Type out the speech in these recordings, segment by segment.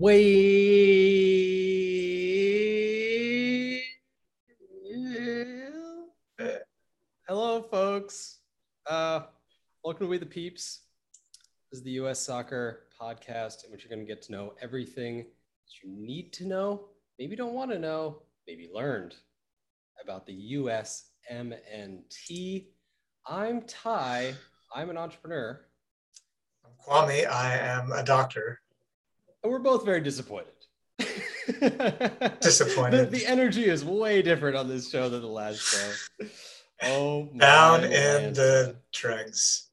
Wait. Hello, folks. Uh, welcome to We the Peeps. This is the U.S. Soccer podcast in which you're going to get to know everything that you need to know, maybe don't want to know, maybe learned about the USMNT. I'm Ty. I'm an entrepreneur, I'm Kwame. I am a doctor. And we're both very disappointed. Disappointed. the, the energy is way different on this show than the last show. Oh, my Down in Lanta. the dregs.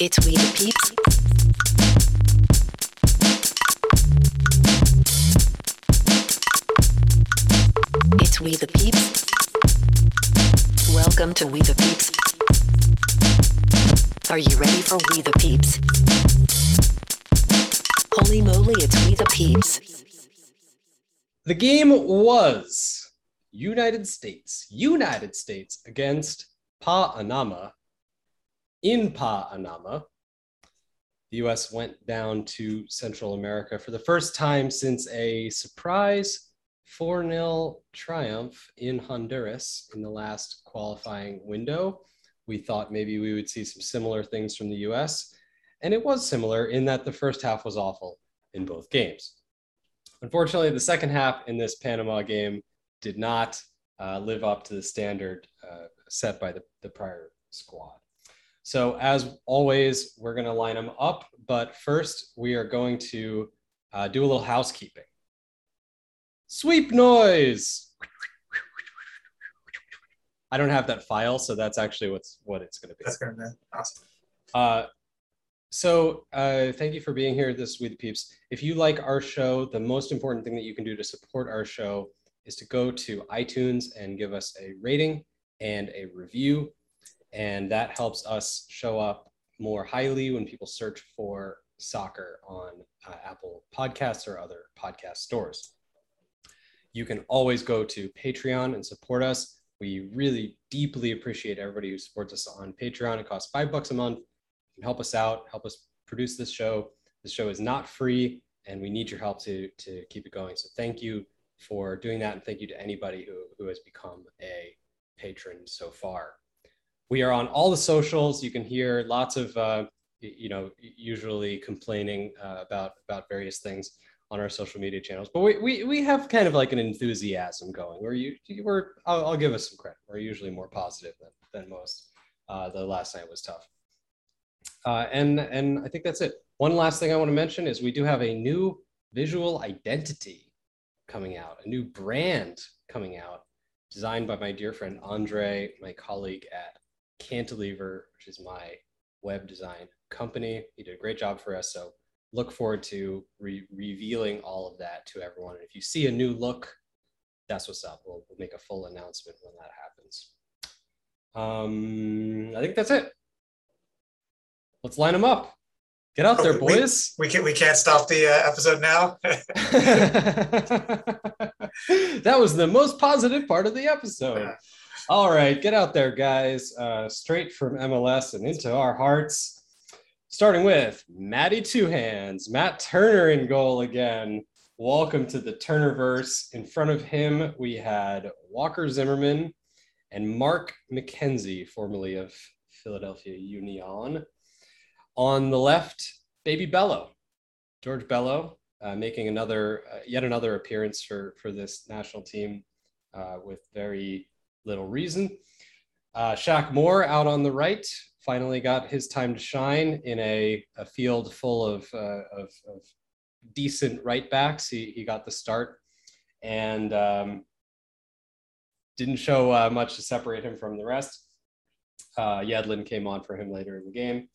It's We the Peeps. It's We the Peeps. Welcome to We the Peeps. Are you ready for We the Peeps? Holy moly, it's We the Peeps. The game was United States, United States against Panama in Panama. The US went down to Central America for the first time since a surprise 4 0 triumph in Honduras in the last qualifying window. We thought maybe we would see some similar things from the US, and it was similar in that the first half was awful in both games. Unfortunately, the second half in this Panama game did not uh, live up to the standard uh, set by the, the prior squad. So, as always, we're going to line them up. But first, we are going to uh, do a little housekeeping. Sweep noise. I don't have that file, so that's actually what's what it's going to be. That's gonna be awesome. Uh, so uh, thank you for being here. This is We the Peeps. If you like our show, the most important thing that you can do to support our show is to go to iTunes and give us a rating and a review. And that helps us show up more highly when people search for soccer on uh, Apple Podcasts or other podcast stores. You can always go to Patreon and support us. We really deeply appreciate everybody who supports us on Patreon. It costs five bucks a month can help us out, help us produce this show. This show is not free, and we need your help to to keep it going. So thank you for doing that, and thank you to anybody who who has become a patron so far. We are on all the socials. You can hear lots of uh, you know usually complaining uh, about about various things on our social media channels, but we, we, we have kind of like an enthusiasm going. Where you we're I'll, I'll give us some credit. We're usually more positive than than most. Uh, the last night was tough. Uh, and and I think that's it. One last thing I want to mention is we do have a new visual identity coming out, a new brand coming out, designed by my dear friend Andre, my colleague at Cantilever, which is my web design company. He did a great job for us. So look forward to re- revealing all of that to everyone. And if you see a new look, that's what's up. We'll, we'll make a full announcement when that happens. Um, I think that's it. Let's line them up. Get out there, Oh, we- boys. We can we can't stop the uh, episode now. that was the most positive part of the episode. All right, get out there, guys. Uh, straight from MLS and into our hearts. Starting with Matty Two Hands, Matt Turner in goal again. Welcome to the Turnerverse. In front of him, we had Walker Zimmerman and Mark McKenzie, formerly of Philadelphia Union. On the left, Baby Bello, George Bello, uh, making another, uh, yet another appearance for for this national team uh, with very little reason. Uh, Shaq Moore out on the right finally got his time to shine in a, a field full of, uh, of, of decent right backs. He, he got the start and um, didn't show uh, much to separate him from the rest. Uh, Yedlin came on for him later in the game.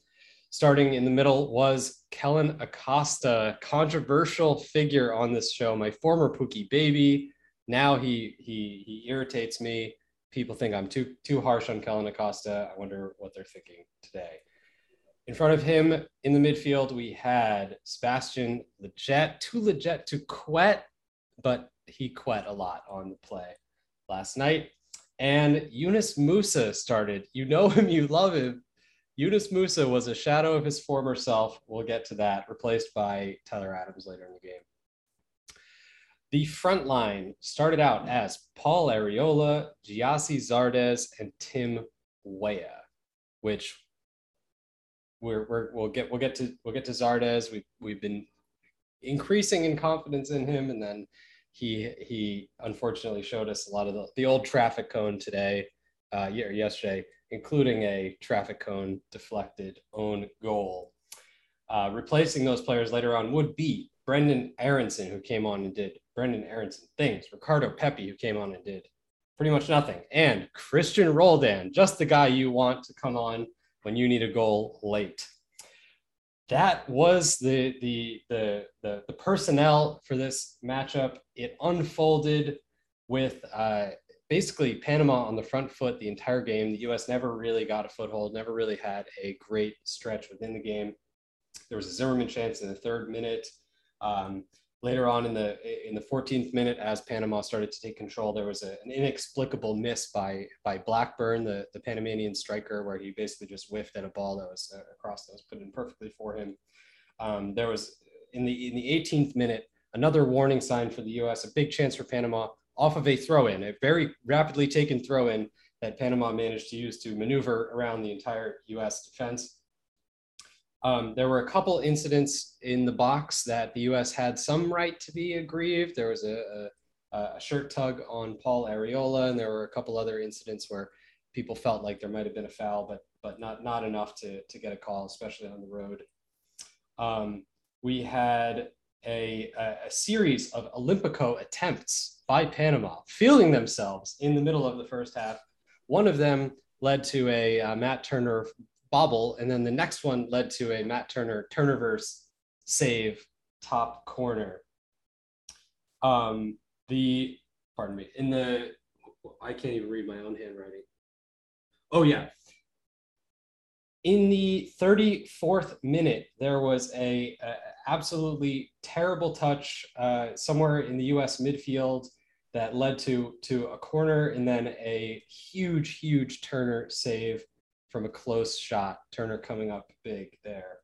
Starting in the middle was Kellen Acosta, controversial figure on this show, my former Pookie baby. Now he he he irritates me. People think I'm too too harsh on Kellen Acosta. I wonder what they're thinking today. In front of him in the midfield, we had Sebastian Lletget, too legit to quet, but he quet a lot on the play last night. And Yunus Musa started. You know him, you love him. Yunus Musa was a shadow of his former self. We'll get to that, replaced by Tyler Adams later in the game. The front line started out as Paul Arriola, Gyasi Zardes, and Tim Weah, which we're, we're we'll get we'll get to we'll get to Zardes. We've we've been increasing in confidence in him, and then he he unfortunately showed us a lot of the, the old traffic cone today, uh, yesterday, including a traffic cone deflected own goal. Uh, replacing those players later on would be Brenden Aaronson, who came on and did Brenden Aaronson things, Ricardo Pepi, who came on and did pretty much nothing, and Cristian Roldan, just the guy you want to come on when you need a goal late. That was the the the the, the personnel for this matchup. It unfolded with uh, basically Panama on the front foot the entire game. The U.S. never really got a foothold, never really had a great stretch within the game. There was a Zimmerman chance in the third minute. Um, later on in the in the 14th minute, as Panama started to take control, there was a, an inexplicable miss by by Blackburn, the, the Panamanian striker, where he basically just whiffed at a ball that was uh, across that was put in perfectly for him. Um, there was in the in the 18th minute another warning sign for the U.S. A big chance for Panama off of a throw-in, a very rapidly taken throw-in that Panama managed to use to maneuver around the entire U.S. defense. Um, there were a couple incidents in the box that the U.S. had some right to be aggrieved. There was a, a, a, shirt tug on Paul Arriola, and there were a couple other incidents where people felt like there might have been a foul, but but not not enough to to get a call, especially on the road. Um, we had a, a, series of Olympico attempts by Panama, feeling themselves in the middle of the first half. One of them led to a uh, Matt Turner bobble, and then the next one led to a Matt Turner Turnerverse save top corner. Um, the pardon me in the I can't even read my own handwriting. Oh yeah. In the 34th minute, there was a, a absolutely terrible touch uh, somewhere in the U.S. midfield that led to to a corner and then a huge, huge Turner save from a close shot. Turner coming up big there.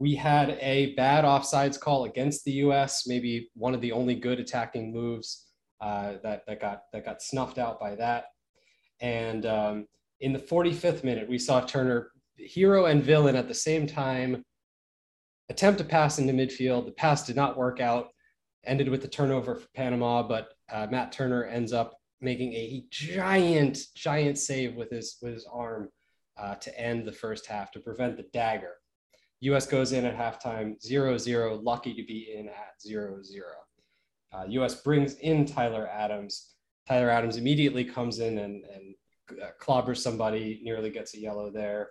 We had a bad offsides call against the U.S. Maybe one of the only good attacking moves uh, that that got that got snuffed out by that. And um, in the 45th minute, we saw Turner, hero and villain at the same time, attempt to pass into midfield. The pass did not work out. Ended with the turnover for Panama, but uh, Matt Turner ends up making a giant, giant save with his with his arm uh, to end the first half to prevent the dagger. U.S. goes in at halftime 0-0, lucky to be in at 0-0. Uh, U.S. brings in Tyler Adams. Tyler Adams immediately comes in and, and uh, clobbers somebody, nearly gets a yellow there.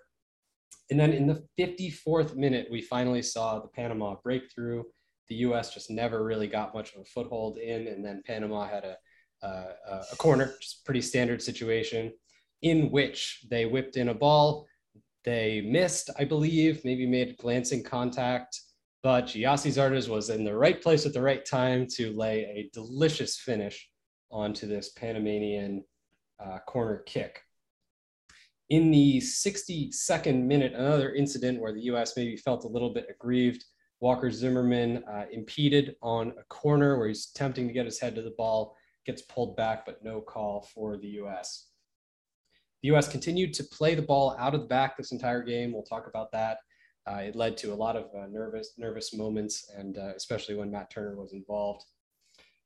And then in the 54th minute, we finally saw the Panama breakthrough. The U.S. just never really got much of a foothold in, and then Panama had a uh, a corner, just pretty standard situation, in which they whipped in a ball. They missed, I believe, maybe made glancing contact, but Gyasi Zardes was in the right place at the right time to lay a delicious finish onto this Panamanian uh, corner kick. In the 62nd minute, another incident where the US maybe felt a little bit aggrieved. Walker Zimmerman uh, impeded on a corner where he's attempting to get his head to the ball gets pulled back, but no call for the US. The US continued to play the ball out of the back this entire game. We'll talk about that. Uh, it led to a lot of uh, nervous, nervous moments, and uh, especially when Matt Turner was involved.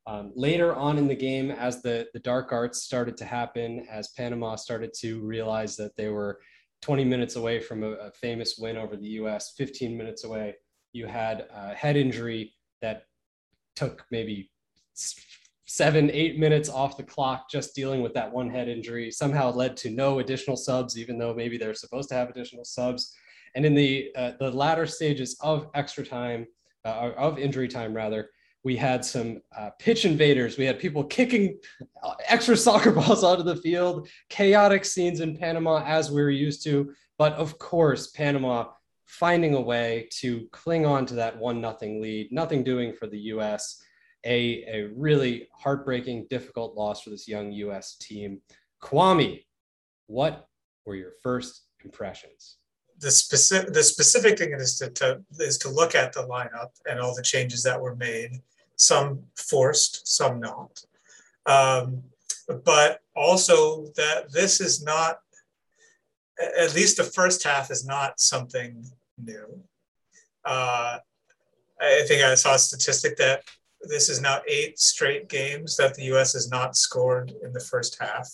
Um, later on in the game, as the, the dark arts started to happen, as Panama started to realize that they were 20 minutes away from a, a famous win over the US, 15 minutes away, you had a head injury that took maybe seven, eight minutes off the clock just dealing with that one head injury somehow led to no additional subs, even though maybe they're supposed to have additional subs. And in the uh, the latter stages of extra time, uh, of injury time rather, we had some uh, pitch invaders. We had people kicking uh, extra soccer balls onto the field. Chaotic scenes in Panama as we were used to, but of course, Panama finding a way to cling on to that one nothing lead. Nothing doing for the U.S a, a really heartbreaking, difficult loss for this young U.S. team. Kwame, what were your first impressions? The specific the specific thing is to, to is to look at the lineup and all the changes that were made, some forced, some not. Um, but also that this is not at least the first half is not something new. Uh, I think I saw a statistic that this is now eight straight games that the U.S. has not scored in the first half,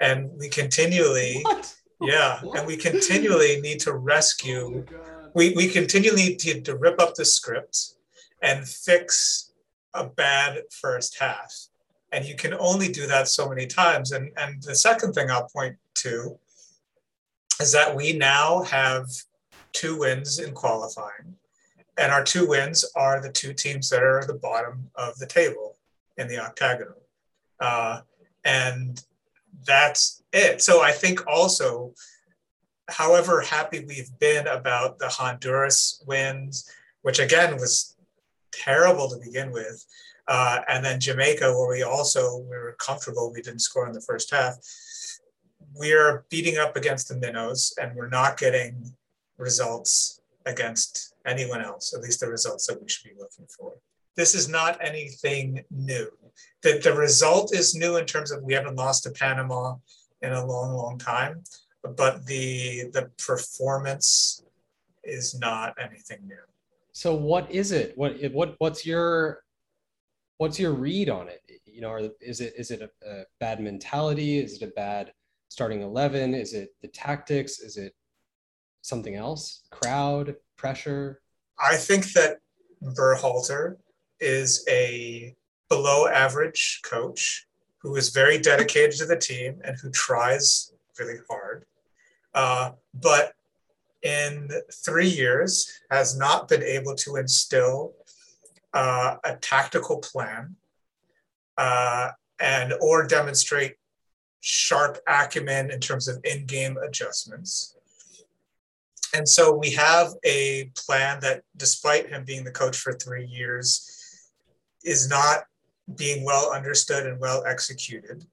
and we continually, What? yeah, What? and we continually need to rescue. Oh we we continually need to, to rip up the script and fix a bad first half, and you can only do that so many times. And and the second thing I'll point to is that we now have two wins in qualifying and our two wins are the two teams that are at the bottom of the table in the octagonal. Uh, and that's it. So I think also, however happy we've been about the Honduras wins, which again was terrible to begin with, uh, and then Jamaica, where we also we were comfortable, we didn't score in the first half. We're beating up against the minnows, and we're not getting results against anyone else, at least the results that we should be looking for. This is not anything new. The, the result is new in terms of we haven't lost to Panama in a long, long time, but the the performance is not anything new. So what is it? What what what's your what's your read on it? You know, are, is it is it a, a bad mentality? Is it a bad starting eleven? Is it the tactics? Is it something else? Crowd pressure? I think that Berhalter is a below average coach who is very dedicated to the team and who tries really hard. Uh, but in three years has not been able to instill uh, a tactical plan uh, and or demonstrate sharp acumen in terms of in-game adjustments. And so we have a plan that, despite him being the coach for three years, is not being well understood and well executed.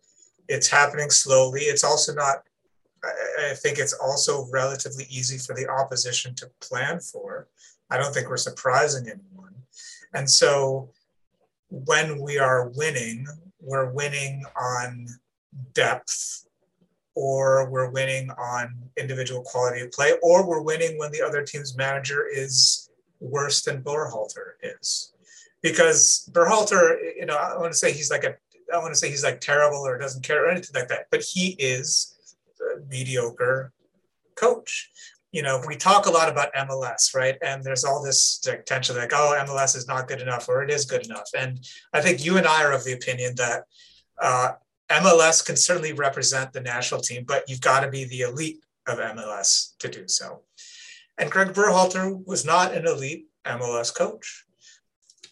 It's happening slowly. It's also not, I think it's also relatively easy for the opposition to plan for. I don't think we're surprising anyone. And so when we are winning, we're winning on depth or we're winning on individual quality of play, or we're winning when the other team's manager is worse than Berhalter is. Because Berhalter, you know, I want to say he's like a, I want to say he's like terrible or doesn't care or anything like that, but he is a mediocre coach. You know, we talk a lot about MLS, right? And there's all this tension like, oh, MLS is not good enough or it is good enough. And I think you and I are of the opinion that uh, MLS can certainly represent the national team, but you've got to be the elite of MLS to do so. And Greg Berhalter was not an elite MLS coach.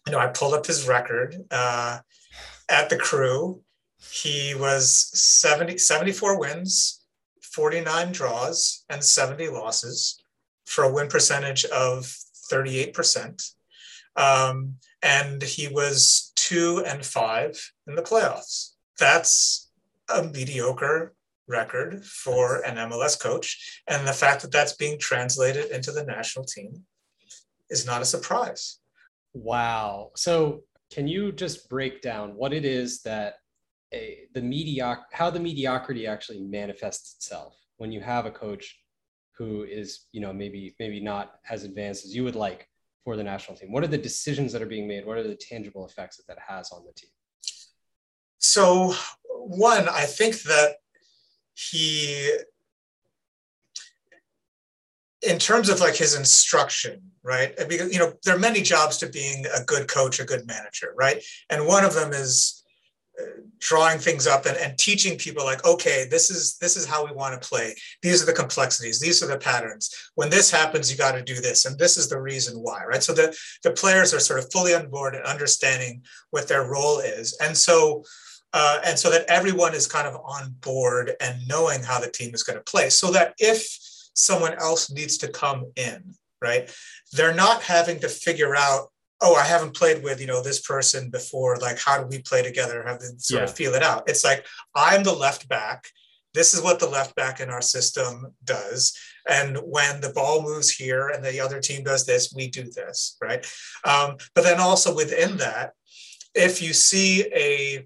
You know, I pulled up his record uh, at the crew. He was 70, 74 wins, 49 draws, and 70 losses for a win percentage of 38%. Um, and he was two and five in the playoffs that's a mediocre record for an MLS coach. And the fact that that's being translated into the national team is not a surprise. Wow. So can you just break down what it is that a, the medioc how the mediocrity actually manifests itself when you have a coach who is, you know, maybe maybe not as advanced as you would like for the national team? What are the decisions that are being made? What are the tangible effects that that has on the team? So, one, I think that he, in terms of like his instruction, right? Because, you know, there are many jobs to being a good coach, a good manager, right? And one of them is uh, drawing things up and, and teaching people like okay this is this is how we want to play. These are the complexities. These are the patterns. When this happens you got to do this. And this is the reason why right? So the the players are sort of fully on board and understanding what their role is. And so uh, and so that everyone is kind of on board and knowing how the team is going to play so that if someone else needs to come in right they're not having to figure out oh i haven't played with you know this person before like how do we play together have them sort Yeah. of feel it out it's like i'm the left back this is what the left back in our system does. And when the ball moves here and the other team does this, we do this, right? Um, but then also within that, if you see a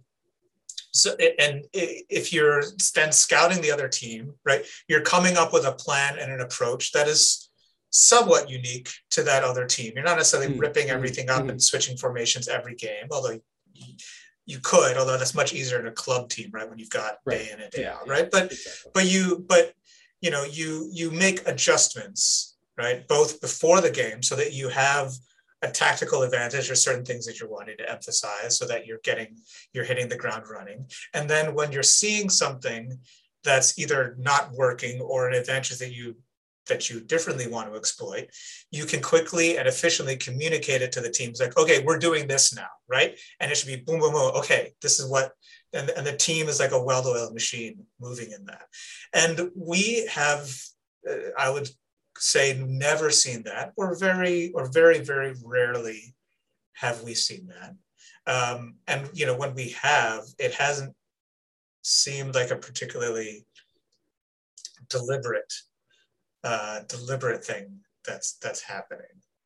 so and if you're then scouting the other team right you're coming up with a plan and an approach that is somewhat unique to that other team you're not necessarily mm-hmm. ripping everything up mm-hmm. and switching formations every game although you could although that's much easier in a club team right when you've got right. day in and day yeah, out right but exactly. but you but you know you you make adjustments right both before the game so that you have a tactical advantage or certain things that you're wanting to emphasize so that you're getting you're hitting the ground running. And then when you're seeing something that's either not working or an advantage that you that you differently want to exploit you can quickly and efficiently communicate it to the teams like okay we're doing this now right? And it should be boom boom boom. Okay this is what and, and the team is like a well-oiled machine moving in that. And we have uh, i would say never seen that, or very, or very, very rarely have we seen that. Um, and you know, when we have, it hasn't seemed like a particularly deliberate, uh, deliberate thing that's that's happening.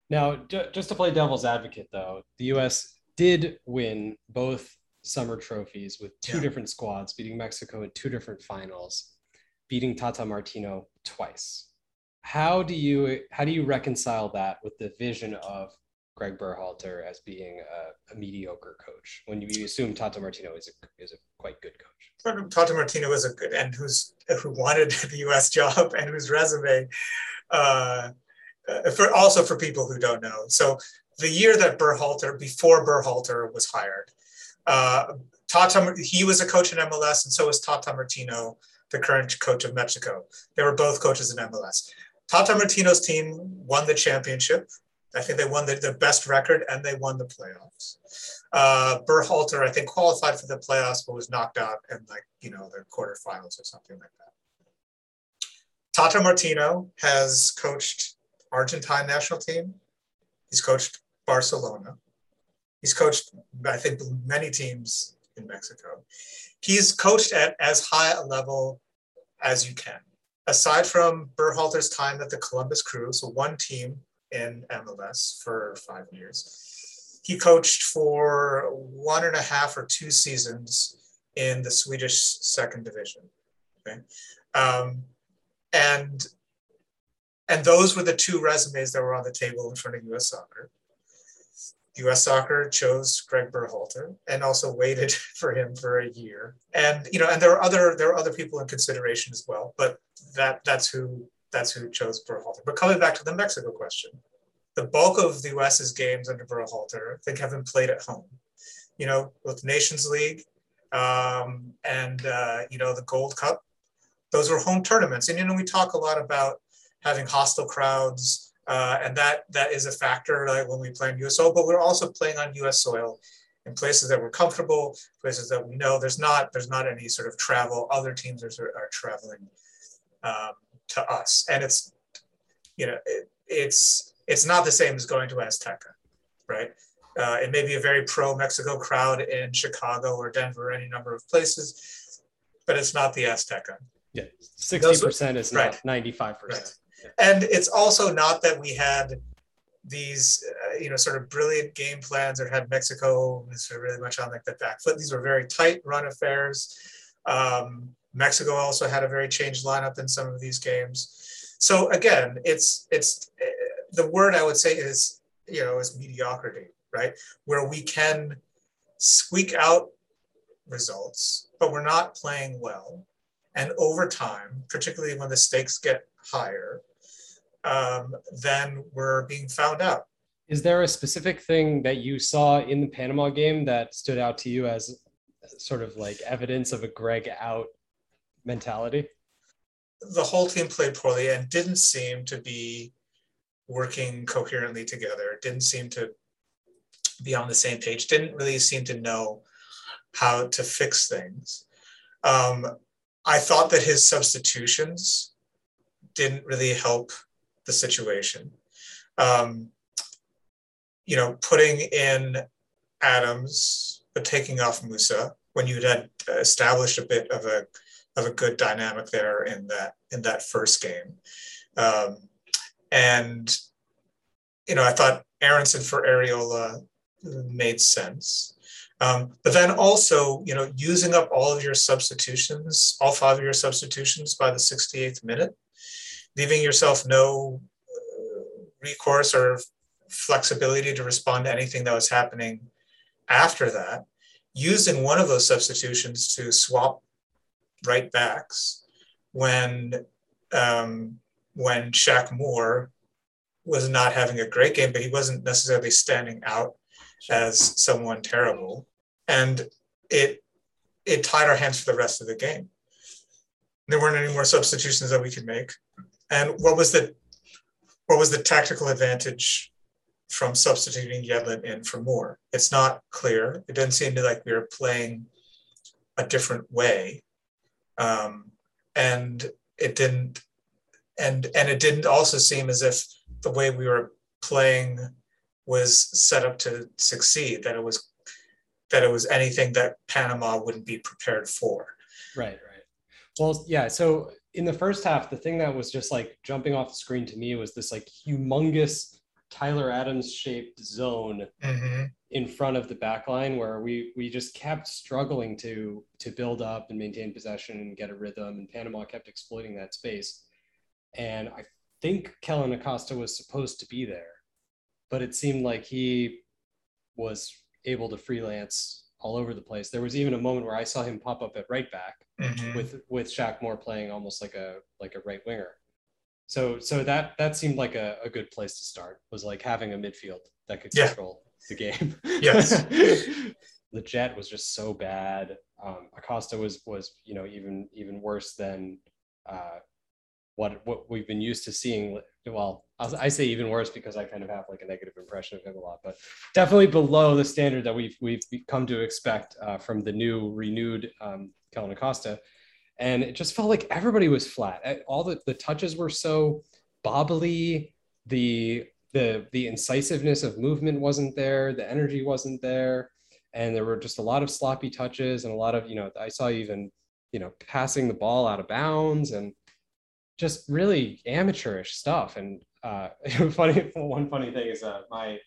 Now, just to play devil's advocate, though, the U.S. did win both summer trophies with two yeah. different squads, beating Mexico in two different finals, beating Tata Martino twice how do you how do you reconcile that with the vision of Greg Berhalter as being a, a mediocre coach when you assume Tata Martino is a is a quite good coach? Tata Martino is a good and who's who wanted the U.S. job and whose resume, uh, uh, for also for people who don't know. So the year that Berhalter before Berhalter was hired, uh, Tata he was a coach in MLS and so was Tata Martino, the current coach of Mexico. They were both coaches in MLS. Tata Martino's team won the championship. I think they won the, the best record and they won the playoffs. Uh, Berhalter, I think, qualified for the playoffs, but was knocked out in like, you know, the quarterfinals or something like that. Tata Martino has coached Argentine national team. He's coached Barcelona. He's coached, I think, many teams in Mexico. He's coached at as high a level as you can aside from Berhalter's time at the Columbus Crew, so one team in MLS for five years, he coached for one and a half or two seasons in the Swedish second division. Okay. Um, and and those were the two resumes that were on the table in front of US Soccer. US Soccer chose Greg Berhalter and also waited for him for a year. And you know, and there are other there are other people in consideration as well, but that that's who that's who chose Berhalter. But coming back to the Mexico question, the bulk of the US's games under Berhalter, I think, have been played at home. You know, with Nations League um, and uh, you know the Gold Cup, those were home tournaments. And you know, we talk a lot about having hostile crowds uh, and that that is a factor like when we play in USO, but we're also playing on US soil in places that we're comfortable, places that we know there's not there's not any sort of travel. Other teams are, are traveling um, to us, and it's you know it, it's it's not the same as going to Azteca, right? Uh, it may be a very pro Mexico crowd in Chicago or Denver, any number of places, but it's not the Azteca. Yeah, sixty percent is not ninety-five percent. And it's also not that we had these, uh, you know, sort of brilliant game plans or had Mexico sort of really much on like the back foot. These were very tight run affairs. Um, Mexico also had a very changed lineup in some of these games. So again, it's it's uh, the word I would say is you know is mediocrity, right? Where we can squeak out results, but we're not playing well. And over time, particularly when the stakes get higher, um, then we're being found out. Is there a specific thing that you saw in the Panama game that stood out to you as sort of like evidence of a Greg out mentality? The whole team played poorly and didn't seem to be working coherently together, didn't seem to be on the same page, didn't really seem to know how to fix things. Um, I thought that his substitutions didn't really help the situation. Um, you know, putting in Adams, but taking off Musa when you had established a bit of a of a good dynamic there in that in that first game. Um, and you know, I thought Aaronson for Arriola made sense. Um, but then also, you know, using up all of your substitutions, all five of your substitutions by the 68th minute, leaving yourself no uh, recourse or flexibility to respond to anything that was happening after that, using one of those substitutions to swap right backs when um, when Shaq Moore was not having a great game, but he wasn't necessarily standing out as someone terrible, and it it tied our hands for the rest of the game. There weren't any more substitutions that we could make, and what was the what was the tactical advantage from substituting Yedlin in for Moore? It's not clear. It didn't seem to like we were playing a different way, um, and it didn't and and it didn't also seem as if the way we were playing was set up to succeed that it was that it was anything that panama wouldn't be prepared for right right well yeah so in the first half the thing that was just like jumping off the screen to me was this like humongous tyler adams shaped zone mm-hmm. in front of the back line where we we just kept struggling to to build up and maintain possession and get a rhythm and panama kept exploiting that space and I think Kellen Acosta was supposed to be there, but it seemed like he was able to freelance all over the place. There was even a moment where I saw him pop up at right back Mhm. with with Shaq Moore playing almost like a like a right winger. So so that that seemed like a, a good place to start was like having a midfield that could Yeah. control the game. Yes. the jet was just so bad. Um, Acosta was was you know even even worse than uh, what what we've been used to seeing. Well, I say even worse because I kind of have like a negative impression of him a lot, but definitely below the standard that we've we've come to expect uh, from the new renewed um, Kellen Acosta. And it just felt like everybody was flat. Uh, All the, the touches were so bobbly. The the the incisiveness of movement wasn't there. The energy wasn't there, and there were just a lot of sloppy touches and a lot of you know I saw even you know passing the ball out of bounds and just really amateurish stuff. And uh, funny one funny thing is uh, my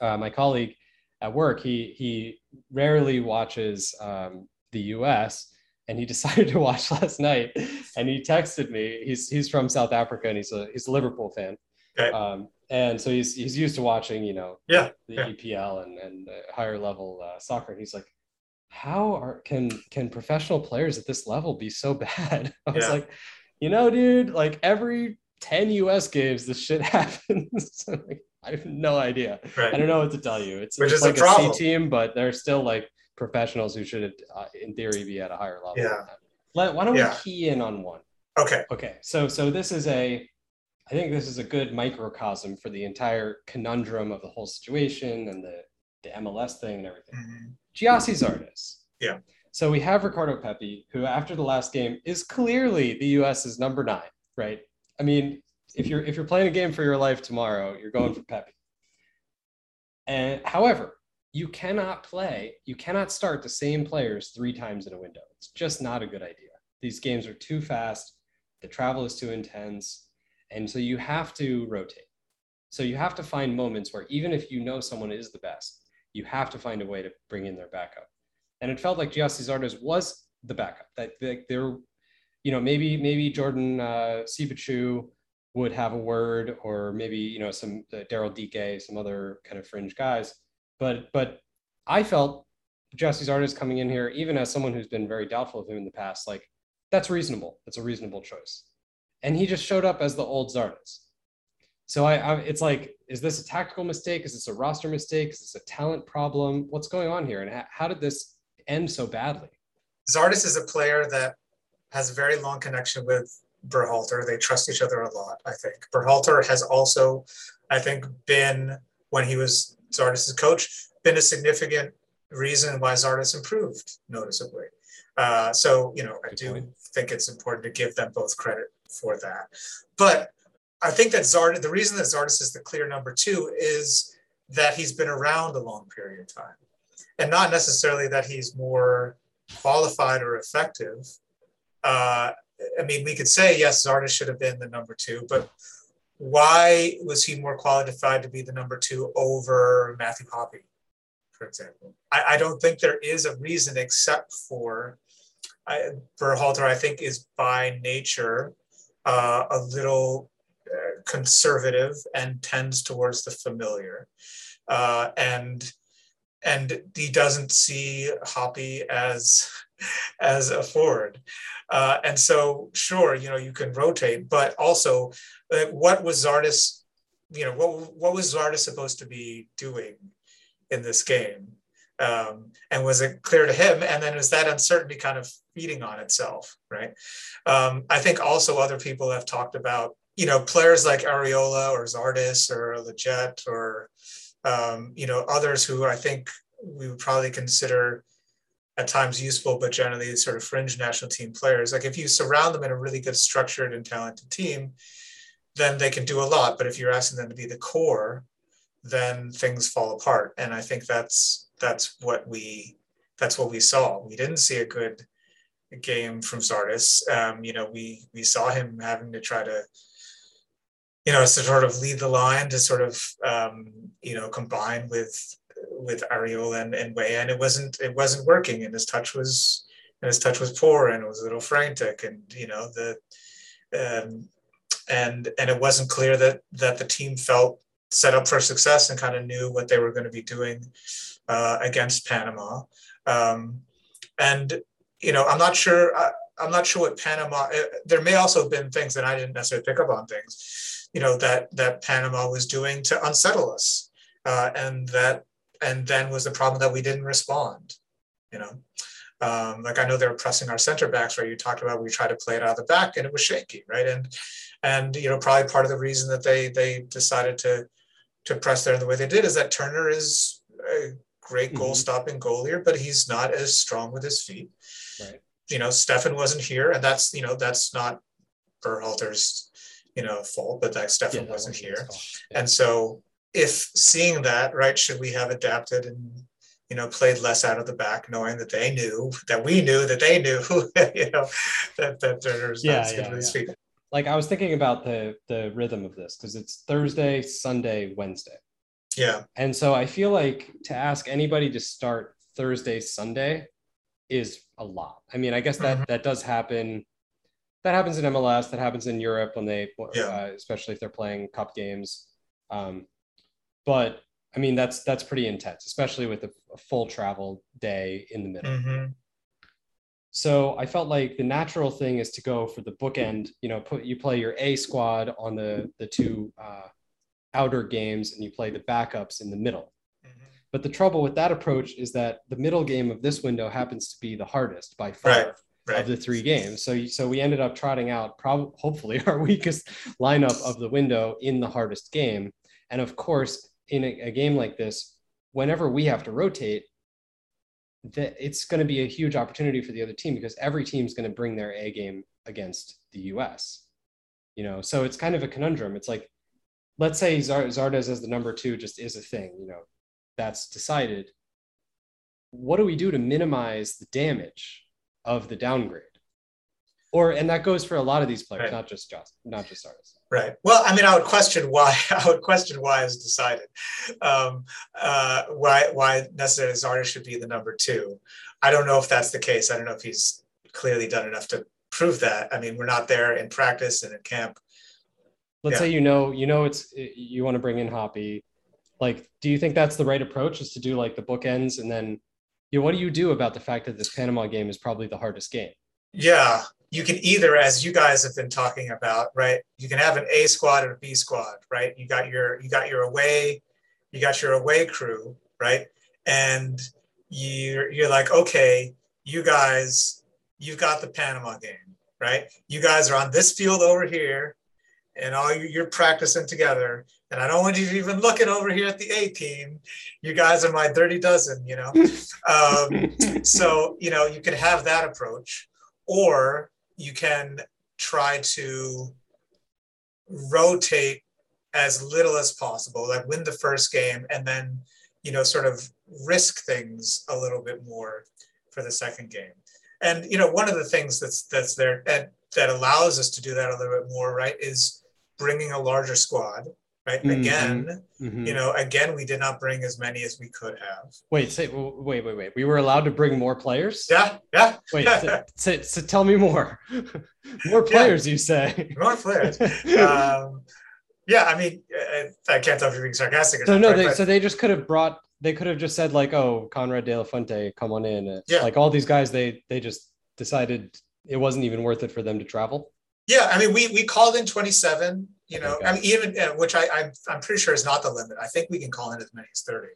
uh, my colleague at work he he rarely watches um, the U.S. and he decided to watch last night and he texted me. He's he's from South Africa and he's a he's a Liverpool fan. Okay. Um, and so he's he's used to watching you know Yeah, the yeah. EPL and and higher level uh, soccer. And he's like, how are can can professional players at this level be so bad? I was Yeah. like, you know, dude, like every 10 US games, this shit happens. like, I have no idea. I don't know what to tell you. It's, Which it's is like a, problem. C team, but they're still like professionals who should, uh, in theory, be at a higher level. Yeah. Let, why don't Yeah. we key in on one? okay Okay, so so this is a, I think this is a good microcosm for the entire conundrum of the whole situation and the the MLS thing and everything. Mhm. Gyasi Zardes. Yeah. So we have Ricardo Pepi, who after the last game is clearly the U.S.'s number nine, right? I mean, if you're if you're playing a game for your life tomorrow, you're going for Pepi. And however, you cannot play, you cannot start the same players three times in a window. It's just not a good idea. These games are too fast, the travel is too intense, and so you have to rotate. So you have to find moments where even if you know someone is the best, you have to find a way to bring in their backup. And it felt like Gyasi Zardes was the backup. That there, you know, maybe maybe Jordan uh, would have a word, or maybe you know some uh, Daryl Dike, some other kind of fringe guys. But but I felt Gyasi Zardes coming in here, even as someone who's been very doubtful of him in the past, like that's reasonable. That's a reasonable choice. And he just showed up as the old Zardes. So I, I, it's like, is this a tactical mistake? Is this a roster mistake? Is this a talent problem? What's going on here? And how, how did this end so badly? Zardes is a player that has a very long connection with Berhalter. They trust each other a lot, I think. Berhalter has also, I think, been, when he was Zardes' coach, been a significant reason why Zardes improved noticeably. Uh, so, you know, I do think it's important to give them both credit for that. But I think that Zardes, the reason that Zardes is the clear number two is that he's been around a long period of time. And not necessarily that he's more qualified or effective, uh, I mean, we could say yes, Zardes should have been the number two, but why was he more qualified to be the number two over Matthew Hoppe, for example? I, I don't think there is a reason except for I, Berhalter. I think is by nature uh, a little uh, conservative and tends towards the familiar, uh, and and he doesn't see Hoppe as as a forward. Uh, and so, sure, you know, you can rotate, but also, what was Zardes, you know, what what was Zardes supposed to be doing in this game? Um, and was it clear to him? And then is that uncertainty kind of feeding on itself, right? Um, I think also other people have talked about, you know, players like Arriola or Zardes or Lletget or, um, you know, others who I think we would probably consider at times useful, but generally sort of fringe national team players. Like if you surround them in a really good, structured, and talented team, then they can do a lot. But if you're asking them to be the core, then things fall apart. And I think that's that's what we that's what we saw. We didn't see a good game from Zardes. Um, you know, we we saw him having to try to you know, to sort of lead the line to sort of, um, you know, combine with with Arriola and, and Weah, and it wasn't it wasn't working, and his touch was and his touch was poor, and it was a little frantic, and you know the um, and and it wasn't clear that that the team felt set up for success and kind of knew what they were going to be doing uh, against Panama, um, and you know I'm not sure. I, I'm not sure what Panama. Uh, there may also have been things that I didn't necessarily pick up on things, you know, that that Panama was doing to unsettle us, uh, and that and then was the problem that we didn't respond. You know, um, like I know they were pressing our center backs, right? You talked about we tried to play it out of the back and it was shaky, right? And and you know probably part of the reason that they they decided to to press there the way they did is that Turner is a great goal stopping goalie, but he's not as strong with his feet. Right. You know, Stefan wasn't here, and that's you know that's not Berhalter's you know fault, but that Stefan Yeah, wasn't here. Yeah. and so if seeing that, right, should we have adapted and you know played less out of the back, knowing that they knew that we knew that they knew, you know, that that Turner's Yeah, not yeah, with yeah. feet. like I was thinking about the the rhythm of this because it's Thursday, Sunday, Wednesday. Yeah, And so I feel like to ask anybody to start Thursday, Sunday is a lot. I mean, I guess that Mhm. that does happen. That happens in MLS. That happens in Europe when they, Yeah. uh, especially if they're playing cup games. Um, but I mean, that's that's pretty intense, especially with a, a full travel day in the middle. hmm So I felt like the natural thing is to go for the bookend. You know, put you play your A squad on the the two uh, outer games, and you play the backups in the middle. But the trouble with that approach is that the middle game of this window happens to be the hardest by far Right, right. of the three games. So so we ended up trotting out probably hopefully our weakest lineup of the window in the hardest game. And of course, in a, a game like this, whenever we have to rotate, that it's going to be a huge opportunity for the other team because every team's going to bring their A game against the US. You know, so it's kind of a conundrum. It's like, let's say Zar- Zardes as the number two just is a thing. You know, that's decided. What do we do to minimize the damage of the downgrade? Or and that goes for a lot of these players, Right. not just just not just Zardes. Right. Well, I mean, I would question why. I would question why is decided. Um, uh, why why necessarily Zardes should be the number two. I don't know if that's the case. I don't know if he's clearly done enough to prove that. I mean, we're not there in practice and in camp. Let's Yeah. say you know you know it's you want to bring in Hoppe. Like, do you think that's the right approach? Is to do like the bookends and then you know, what do you do about the fact that this Panama game is probably the hardest game? Yeah, you can either, as you guys have been talking about, right? You can have an A squad and a B squad, right? You got your you got your away, you got your away crew, right? And you're you're like, okay, you guys, you've got the Panama game, right? You guys are on this field over here, and all you, you're practicing together. And I don't want you to even looking over here at the A team. You guys are my dirty dozen, you know. Um, so you know you could have that approach or you can try to rotate as little as possible like win the first game and then you know sort of risk things a little bit more for the second game and you know, one of the things that's that's there that allows us to do that a little bit more, right, is bringing a larger squad, right? Mhm. Again, Mhm. you know, again, we did not bring as many as we could have. Wait, say, wait, wait, wait. We were allowed to bring more players? Yeah, yeah, Wait, so, so, so tell me more. more players, you say? more players. um, yeah, I mean, I, I can't tell if you're being sarcastic. Or so no, they, But- so they just could have brought. They could have just said like, "Oh, Konrad De La Fuente, come on in." Yeah. Like all these guys, they they just decided it wasn't even worth it for them to travel. Yeah, I mean, we we called in 27. You know, Okay. I mean, even uh, which I I'm, I'm pretty sure is not the limit. I think we can call in as many as 30,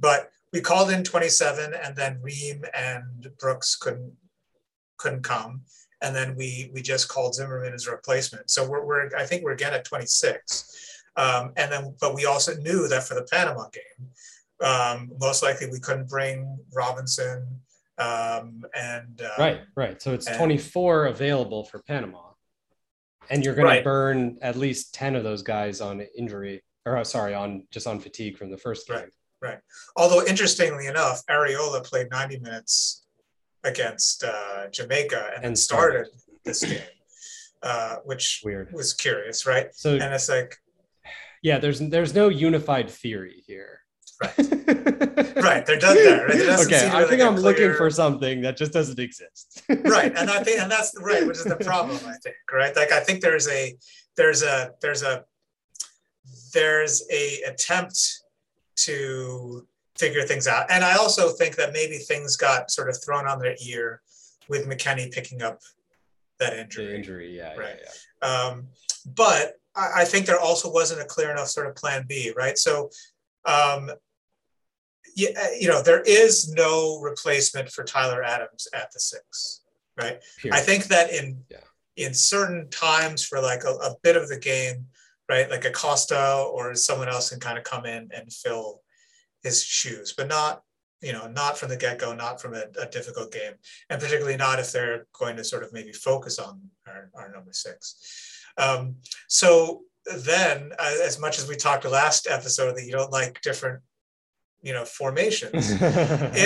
but we called in 27, and then Ream and Brooks couldn't couldn't come, and then we we just called Zimmerman as a replacement. So we're we're I think we're again at 26, um, and then but we also knew that for the Panama game, um, most likely we couldn't bring Robinson um, and uh, Right, right. So it's and- 24 available for Panama, and you're going Right. to burn at least 10 of those guys on injury, or uh, sorry, on just on fatigue from the first game. Right. right Although interestingly enough, Arriola played 90 minutes against uh, Jamaica and, And started this game, uh, which Weird. was curious, right? So And it's like, yeah, there's there's no unified theory here. Right. right. They're done there. Right? There okay, seem I think like a I'm looking clear- for something that just doesn't exist. right, and I think, and that's the right, which is the problem. I think, right? Like, I think there's a, there's a, there's a, there's a attempt to figure things out, and I also think that maybe things got sort of thrown on their ear with McKennie picking up that the injury. injury, yeah, Right. yeah, yeah. Um, but I, I think there also wasn't a clear enough sort of plan B, right? So, um, yeah, you know, there is no replacement for Tyler Adams at the six, right? I think that in Yeah. in certain times for like a, a bit of the game, right, like Acosta or someone else can kind of come in and fill his shoes, but not you know not from the get go, not from a, a difficult game, and particularly not if they're going to sort of maybe focus on our, our number six. Um, so then, uh, as much as we talked last episode that you don't like different you know formations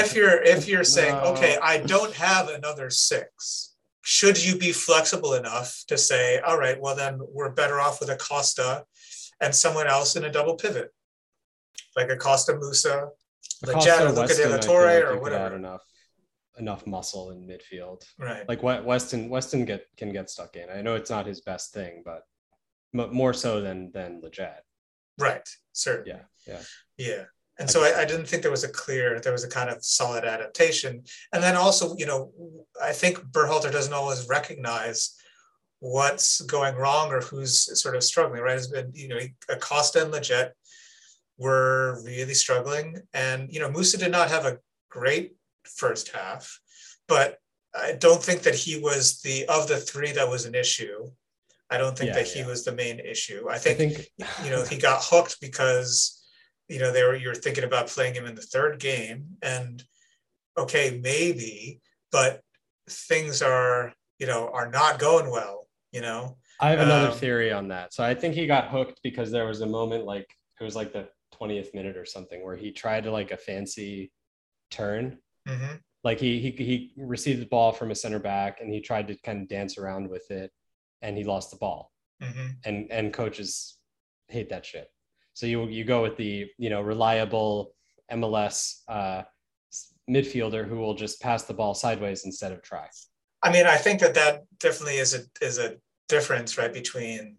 if you're if you're saying No. okay i don't have another six should you be flexible enough to say all right well then we're better off with acosta and someone else in a double pivot like acosta musa Lletget or Luca de la Torre like or you could add whatever. enough enough muscle in midfield. right Like what Weston Weston get can get stuck in. I know it's not his best thing, but mo- more so than than Lletget. right certainly Yeah, yeah. Yeah. And so I, I didn't think there was a clear, there was a kind of solid adaptation. And then also, you know, I think Berhalter doesn't always recognize what's going wrong or who's sort of struggling, right? Has been, you know, Acosta and Lletget were really struggling. And, you know, Musa did not have a great first half, but I don't think that he was the, of the three that was an issue. I don't think Yeah, that he was the main issue. I I think think you know, he got hooked because, you know, they were you're thinking about playing him in the third game, and okay, maybe, but things are, you know, are not going well, you know. I have another Um, theory on that. So I think he got hooked because there was a moment like it was like the 20th minute or something where he tried to like a fancy turn. hmm Like he he he received the ball from a center back and he tried to kind of dance around with it and he lost the ball. hmm And and coaches hate that shit. So you you go with the, you know, reliable MLS uh midfielder who will just pass the ball sideways instead of try. I mean, I think that that definitely is a is a difference, right, between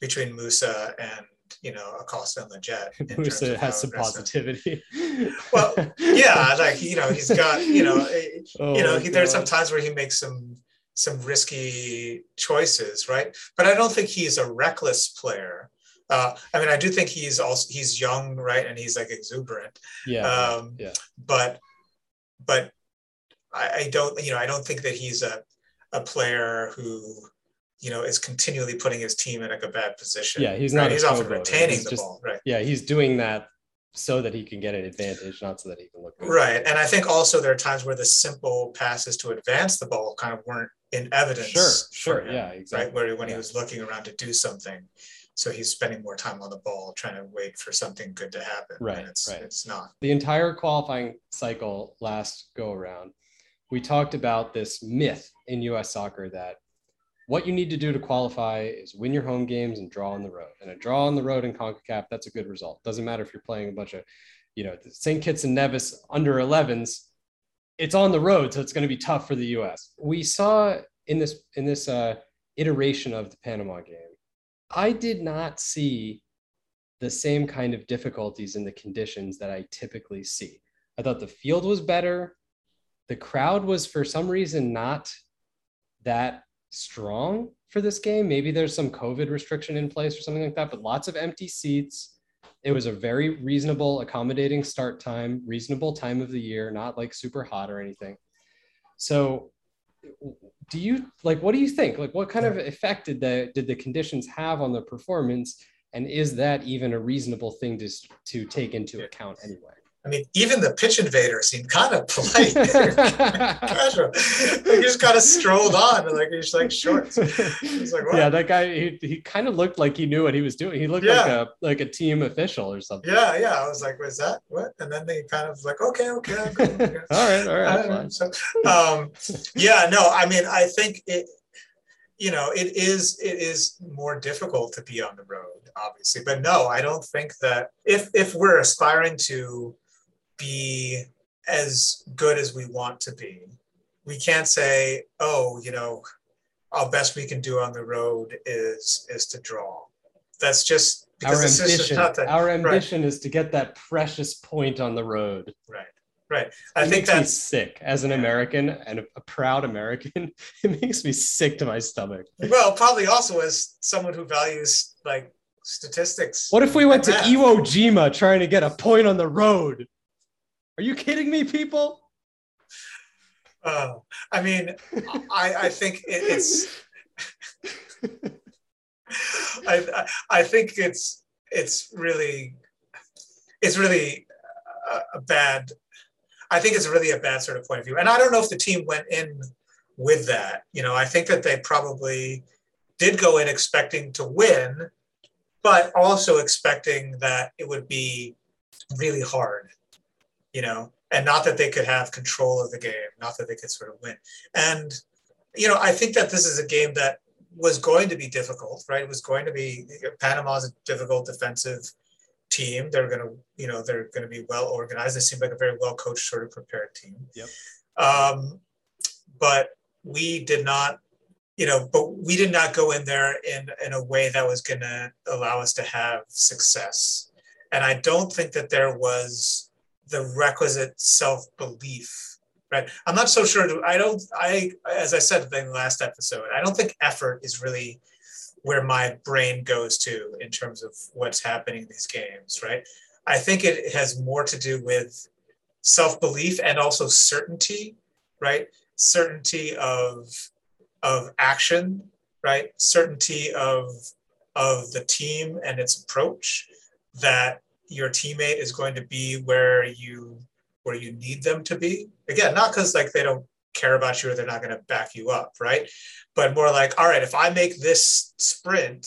between Musa and you know Acosta and Lletget. Musa has some positivity. Well, Yeah, like you know, he's got you know, eh, Oh you know, he, there's some times where he makes some some risky choices, right? But I don't think he's a reckless player. Uh, I mean, I do think he's also he's young, right, and he's like exuberant. yeah, Um, yeah. But but I, I don't, you know, I don't think that he's a a player who you know is continually putting his team in like a bad position. Yeah, he's not a He's often retaining He's the just- ball, right? yeah, he's doing that so that he can get an advantage, not so that he can look good. Right. And I think also there are times where the simple passes to advance the ball kind of weren't in evidence. Sure, sure, him, yeah, exactly. Right. Where when yeah. he was looking around to do something. So he's spending more time on the ball trying to wait for something good to happen. Right, And it's right. it's not. The entire qualifying cycle last go around, we talked about this myth in US soccer that what you need to do to qualify is win your home games and draw on the road. And a draw on the road in CONCACAF, that's a good result. Doesn't matter if you're playing a bunch of, you know, St. Kitts and Nevis under 11s. It's on the road, so it's going to be tough for the US. We saw in this in this uh, iteration of the Panama game, I did not see the same kind of difficulties in the conditions that I typically see. I thought the field was better. The crowd was, for some reason, not that strong for this game. Maybe there's some COVID restriction in place or something like that, but lots of empty seats. It was a very reasonable, accommodating start time, reasonable time of the year, not like super hot or anything. So, do you like what do you think? Like, what kind of effect did the did the conditions have on the performance? And is that even a reasonable thing to to take into account anyway? I mean, even the pitch invader seemed kind of polite. He just kind of strolled on, and like he's like shorts. He's like, what? yeah, that guy. He, he kind of looked like he knew what he was doing. He looked like a like a team official or something. Yeah, yeah. I was like, was that what? And then they kind of like, okay, okay. I'll go, okay. all right, all right, fine. So, um, yeah, no, I mean, I think it, you know, it is it is more difficult to be on the road, obviously. But no, I don't think that if if we're aspiring to be as good as we want to be, we can't say, oh, you know, our best we can do on the road is is to draw. That's just because Our ambition, not that our ambition is to get that precious point on the road. right. Right. I It think that's sick as an American and a, a proud American. It makes me sick to my stomach. Well, probably also as someone who values like statistics. What if we went to Iwo Jima trying to get a point on the road? Are you kidding me, people? Uh, I mean, I, I think it, it's. I, I think it's it's really it's really a bad. I think it's really a bad sort of point of view, and I don't know if the team went in with that. You know, I think that they probably did go in expecting to win, but also expecting that it would be really hard. You know, and not that they could have control of the game, not that they could sort of win. And you know, I think that this is a game that was going to be difficult, right? It was going to be Panama's a difficult defensive team. They're going to, you know, they're going to be well organized. They seem like a very well coached, sort of prepared team. Yep. Um, but we did not, you know, but we did not go in there in in a way that was going to allow us to have success. And I don't think that there was the requisite self belief right? I'm not so sure. I don't i as i said in the last episode i don't think effort is really where my brain goes to in terms of what's happening in these games right? I think it has more to do with self-belief and also certainty right? Certainty of of action right? Certainty of of the team and its approach that your teammate is going to be where you where you need them to be. Again not because like they don't care about you or they're not going to back you up right? But more like all right if i make this sprint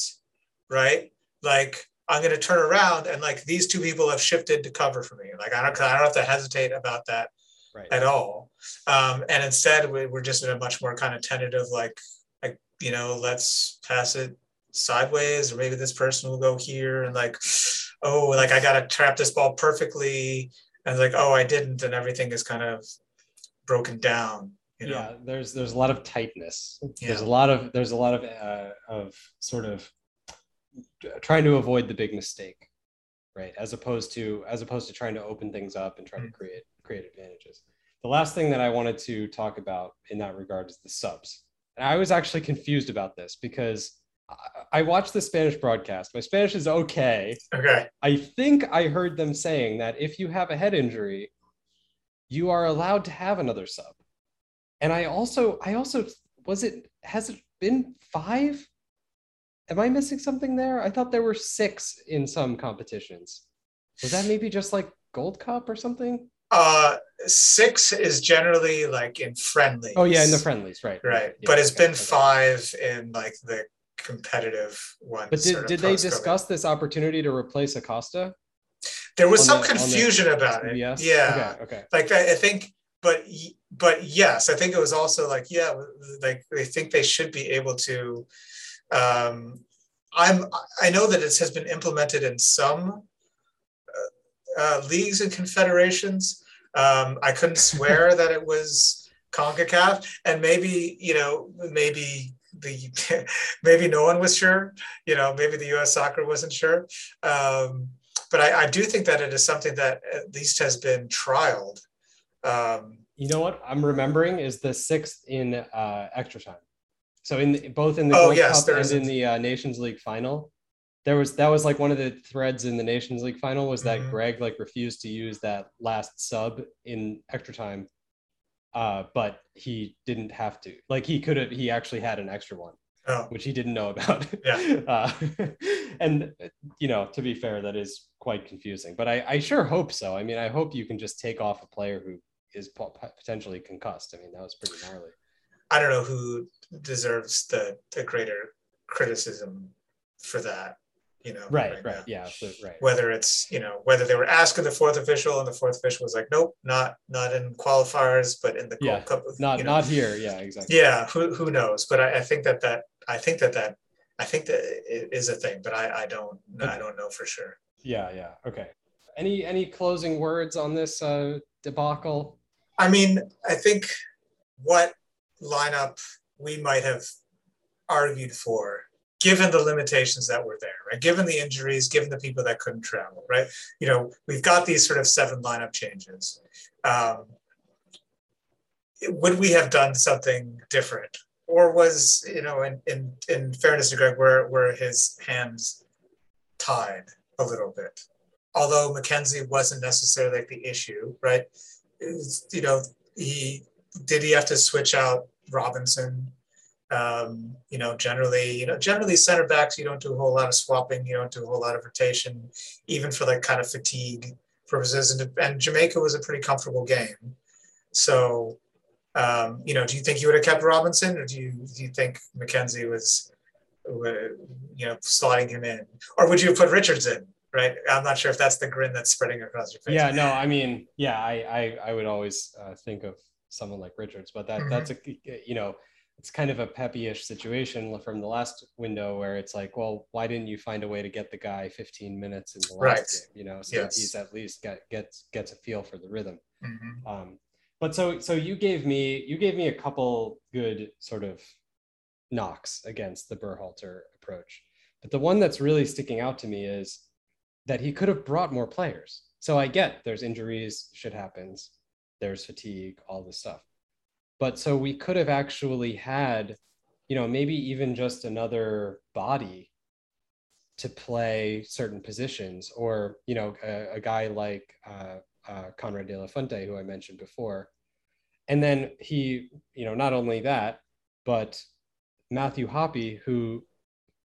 right like i'm going to turn around and like these two people have shifted to cover for me. Like i don't i don't have to hesitate about that Right. at all. Um, and instead we, we're just in a much more kind of tentative like like you know let's pass it sideways or maybe this person will go here and like oh like i gotta trap this ball perfectly. And like oh i didn't. And everything is kind of broken down you know? Yeah there's there's a lot of tightness. Yeah. there's a lot of there's a lot of uh, of sort of trying to avoid the big mistake right? As opposed to as opposed to trying to open things up and try to Mhm. create create advantages. The last thing that i wanted to talk about in that regard is the subs. And i was actually confused about this because I- watched the Spanish broadcast. My Spanish is okay. okay I think I heard them saying that if you have a head injury, you are allowed to have another sub. And I also, I also, was it, has it been five? Am I missing something there? I thought there were six in some competitions. Was that maybe just like Gold Cup or something? uh six is generally like in friendly Oh, yeah, in the friendlies, right. right Yeah, but it's okay, been okay. five in like the competitive ones But did, did they discuss this opportunity to replace Acosta? there was some the- on the confusion about it CBS? yeah Okay, okay. like I, I think but but yes, I think it was also like yeah, like they think they should be able to. Um, I'm I know that it has been implemented in some uh, uh, leagues and confederations. Um, I couldn't swear that it was Concacaf, and maybe you know maybe the maybe no one was sure. You know maybe the U.S. Soccer wasn't sure. Um, but I, I do think that it is something that at least has been trialed. Um, You know what I'm remembering is the sixth in uh, extra time. So in the, both in the Oh, yes, Cup and in the uh, Nations League final, there was that was like one of the threads in the Nations League final was that Mhm. Greg like refused to use that last sub in extra time, uh, but he didn't have to. Like he could have. He actually had an extra one oh, which he didn't know about. Yeah. Uh, and you know, to be fair, that is quite confusing. But I, I sure hope so. I mean, I hope you can just take off a player who is potentially concussed. I mean, that was pretty gnarly. I don't know who deserves the the greater criticism for that. You know, Right, right, now. yeah, so, right. Whether it's you know whether they were asking the fourth official and the fourth official was like, nope, not not in qualifiers, but in the Gold Yeah, Cup. Not you know. not here. Yeah, exactly. Yeah, who who knows? But I, I think that that I think that that I think that it is a thing, but I I don't I don't know for sure. Yeah, yeah. Okay. Any any closing words on this uh, debacle? I mean, I think what lineup we might have argued for, given the limitations that were there, right? Given the injuries, given the people that couldn't travel, right? You know, we've got these sort of seven lineup changes. Um, would we have done something different? Or was, you know, in, in, in fairness to Greg, were, were his hands tied a little bit? Although McKenzie wasn't necessarily like the issue, right? Was, you know, he did he have to switch out Robinson? Um, you know, generally, you know, generally center backs, you don't do a whole lot of swapping, you don't do a whole lot of rotation, even for like kind of fatigue purposes. And, and Jamaica was a pretty comfortable game. So, um, you know, do you think you would have kept Robinson, or do you do you think McKenzie was, you know, slotting him in, or would you have put Richards in? Right, I'm not sure if that's the grin that's spreading across your face. Yeah, no, I mean, yeah, I I, I would always uh, think of someone like Richards, but that Mhm. that's a you know, it's kind of a peppy-ish situation from the last window where it's like, well, why didn't you find a way to get the guy 15 minutes in the last Right. game? You know, so Yes. he's at least get gets gets a feel for the rhythm. Mhm. Um, but so so you gave me you gave me a couple good sort of knocks against the Berhalter approach. But the one that's really sticking out to me is that he could have brought more players. So I get there's injuries, shit happens, there's fatigue, all this stuff. But so we could have actually had, you know, maybe even just another body to play certain positions, or you know, a, a guy like uh, uh, Konrad de la Fuente, who I mentioned before. And then he, you know, not only that, but Matthew Hoppe, who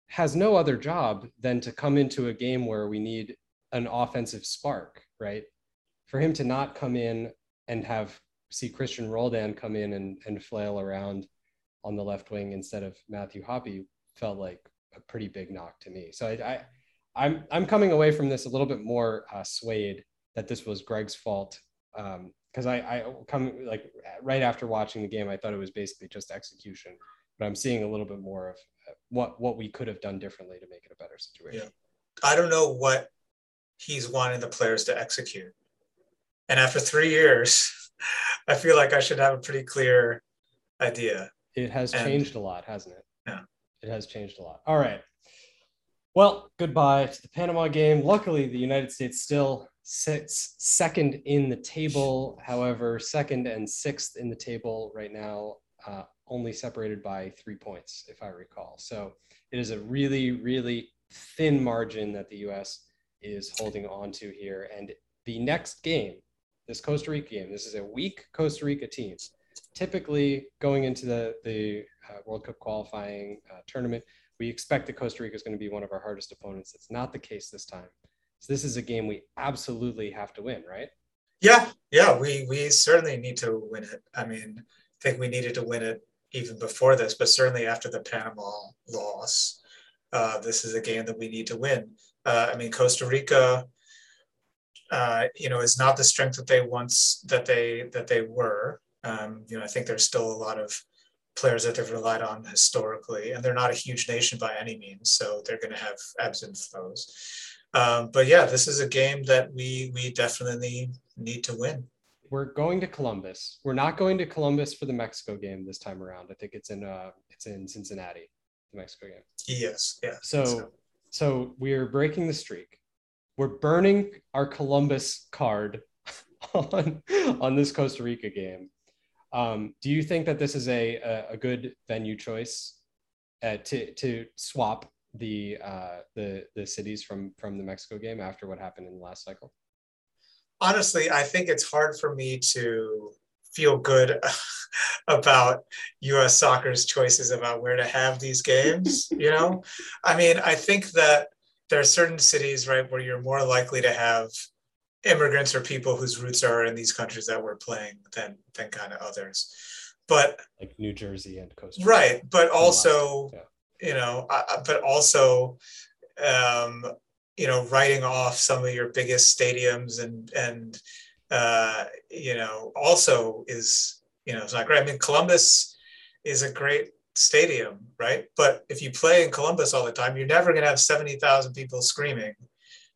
has no other job than to come into a game where we need an offensive spark, right? For him to not come in and have see Cristian Roldan come in and, and flail around on the left wing instead of Matthew Hoppe felt like a pretty big knock to me. So I, I I'm I'm coming away from this a little bit more uh, swayed that this was Greg's fault because I I come like right after watching the game I thought it was basically just execution, but I'm seeing a little bit more of uh, what what we could have done differently to make it a better situation. I don't know what he's wanting the players to execute. And after three years, I feel like I should have a pretty clear idea. It has And- changed a lot, hasn't it? Yeah. It has changed a lot. All right. Well, goodbye to the Panama game. Luckily, the United States still sits second in the table. However, second and sixth in the table right now, uh, only separated by three points, if I recall. So it is a really, really thin margin that the U.S. is holding on to here. And the next game, this Costa Rica game, this is a weak Costa Rica team typically going into the the uh, World Cup qualifying uh, tournament, we expect that Costa Rica is going to be one of our hardest opponents. That's not the case this time. So this is a game we absolutely have to win, right? Yeah, yeah, we we certainly need to win it. I mean, I think we needed to win it even before this, but certainly after the Panama loss, uh, this is a game that we need to win. Uh, I mean, Costa Rica uh, you know, is not the strength that they once that they that they were. Um, you know, I think there's still a lot of players that they've relied on historically, and they're not a huge nation by any means, so they're going to have ebbs and flows. Um, but yeah, this is a game that we we definitely need to win. We're going to Columbus. We're not going to Columbus for the Mexico game this time around. I think it's in uh it's in Cincinnati, the Mexico game. Yes, yeah. So so we're breaking the streak. We're burning our Columbus card on on this Costa Rica game. Um, do you think that this is a a, a good venue choice uh, to to swap the uh, the the cities from from the Mexico game after what happened in the last cycle? Honestly, I think it's hard for me to feel good about US soccer's choices about where to have these games, you know? I mean, I think that there are certain cities, right, where you're more likely to have immigrants or people whose roots are in these countries that we're playing than than kind of others. But like New Jersey and Costa Rica. Right, but also yeah you know, uh, but also, um, you know, writing off some of your biggest stadiums and and uh, you know also is you know it's not great. I mean, Columbus is a great stadium, right? But if you play in Columbus all the time, you're never going to have 70,000 people screaming.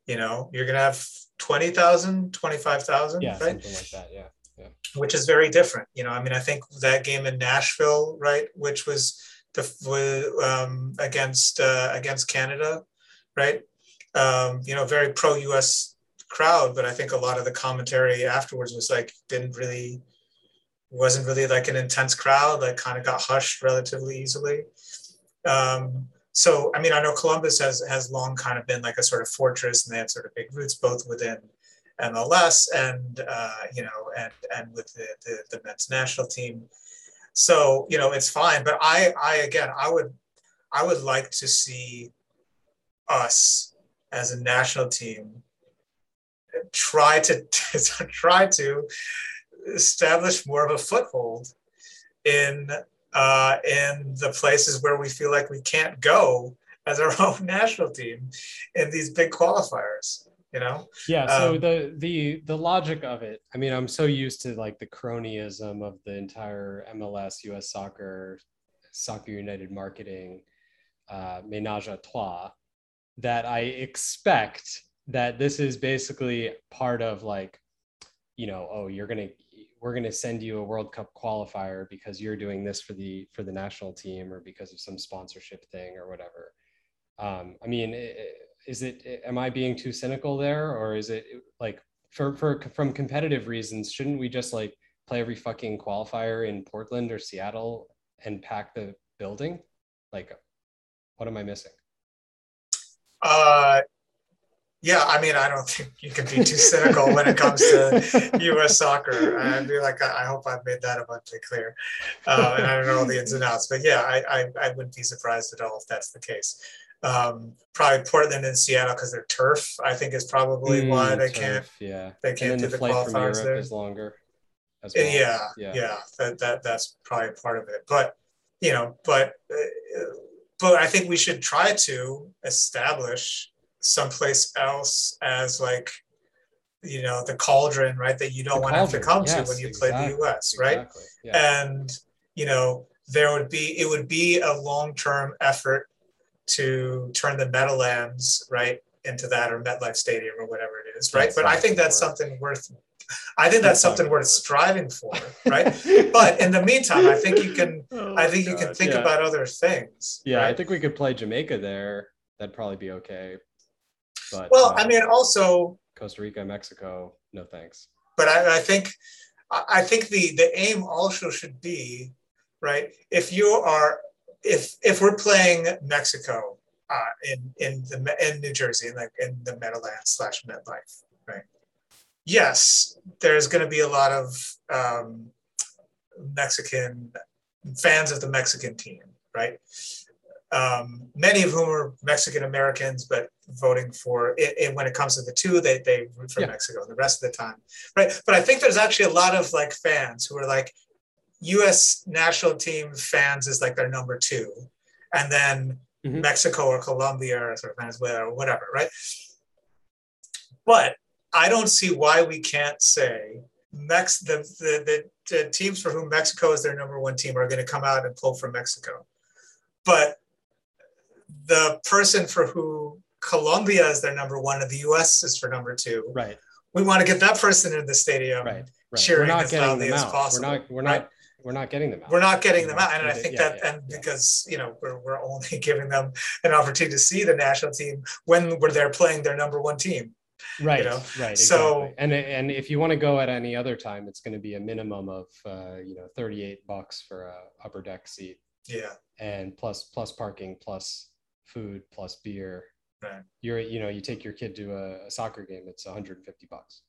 You know, you're going to have 20,000, 25,000, yeah, right? something like that, yeah. Yeah. Which is very different. You know, I mean, I think that game in Nashville, right, which was the, um, against uh, against Canada, right? Um, you know, very pro U.S. crowd, but I think a lot of the commentary afterwards was like didn't really wasn't really like an intense crowd, that kind of got hushed relatively easily. Um, so I mean, I know Columbus has has long kind of been like a sort of fortress, and they have sort of big roots both within MLS and uh, you know and and with the, the, the national team. So you know it's fine, but I I again I would I would like to see us as a national team try to, to try to establish more of a foothold in uh, in the places where we feel like we can't go as our own national team in these big qualifiers you know? Yeah so um, the the the logic of it i mean i'm so used to like the cronyism of the entire mls us soccer soccer united marketing uh menage a trois that i expect that this is basically part of like you know oh you're gonna we're gonna send you a world cup qualifier because you're doing this for the for the national team or because of some sponsorship thing or whatever. Um i mean is it am i being too cynical there or is it like for for from competitive reasons shouldn't we just like play every fucking qualifier in portland or seattle and pack the building? Like what am i missing? Uh yeah, I mean, I don't think you can be too cynical when it comes to U.S. soccer. I'd be like, I hope I've made that abundantly clear, uh, and I don't know all the ins and outs. But yeah, I, I, I wouldn't be surprised at all if that's the case. Um, probably Portland and Seattle because their turf, I think, is probably mm, why they turf, can't. Yeah, they can't do the, the qualifiers there. Is longer. Well. Yeah, yeah, yeah. That, that that's probably part of it. But you know, but uh, but I think we should try to establish someplace else as like you know the cauldron right that you don't want to have to come yes, to when you exactly, play the us right exactly, yeah. and you know there would be it would be a long-term effort to turn the Meadowlands right into that or MetLife Stadium or whatever it is, right? That's but I think that's something worth. I think that's, that's something worth striving for, right? but in the meantime, I think you can. Oh I think you can think yeah. about other things. Yeah, right? I think we could play Jamaica there. That'd probably be okay. But well, uh, I mean, also Costa Rica, Mexico, no thanks. But I, I think, I think the the aim also should be, right? If you are if if we're playing Mexico uh, in in the in New Jersey, in like in the Meadowlands slash MetLife, right? Yes, there's going to be a lot of um, Mexican fans of the Mexican team, right? Um, many of whom are Mexican Americans, but voting for it, it, when it comes to the two, they they root for yeah. Mexico the rest of the time, right? But I think there's actually a lot of like fans who are like, U.S. national team fans is like their number two, and then mm-hmm. Mexico or Colombia or, Venezuela or whatever, right? But I don't see why we can't say Mex the, the, the, the teams for whom Mexico is their number one team are going to come out and pull for Mexico. But the person for who Colombia is their number one and the US is for number two. Right. We want to get that person in the stadium. Right. Right. We're cheering not as getting loudly them as out. possible, We're not. We're not. We're not getting them out. We're not getting them out. And I think yeah, that, yeah, and yeah. because, you know, we're, we're only giving them an opportunity to see the national team when we're there playing their number one team. right. know? Right. So- exactly. and and if you want to go at any other time, it's going to be a minimum of uh, you know thirty eight bucks for a upper deck seat, Yeah. and plus plus parking, plus food, plus beer. Right. You're you know you take your kid to a, a soccer game, it's one hundred and fifty bucks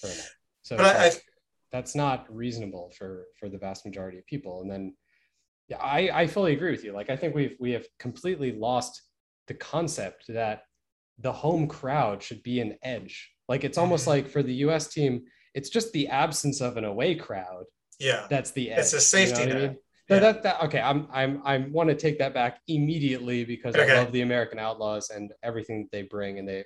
for a night. So But I- I- that's not reasonable for for the vast majority of people. And then yeah, I I fully agree with you. Like I think we've we have completely lost the concept that the home crowd should be an edge. Like it's almost Mhm. like for the US team, it's just the absence of an away crowd Yeah. that's the edge. It's a you know safety I net. mean? No, Yeah. that, that okay. I'm I'm I want to take that back immediately because Okay. I love the American Outlaws and everything that they bring, and they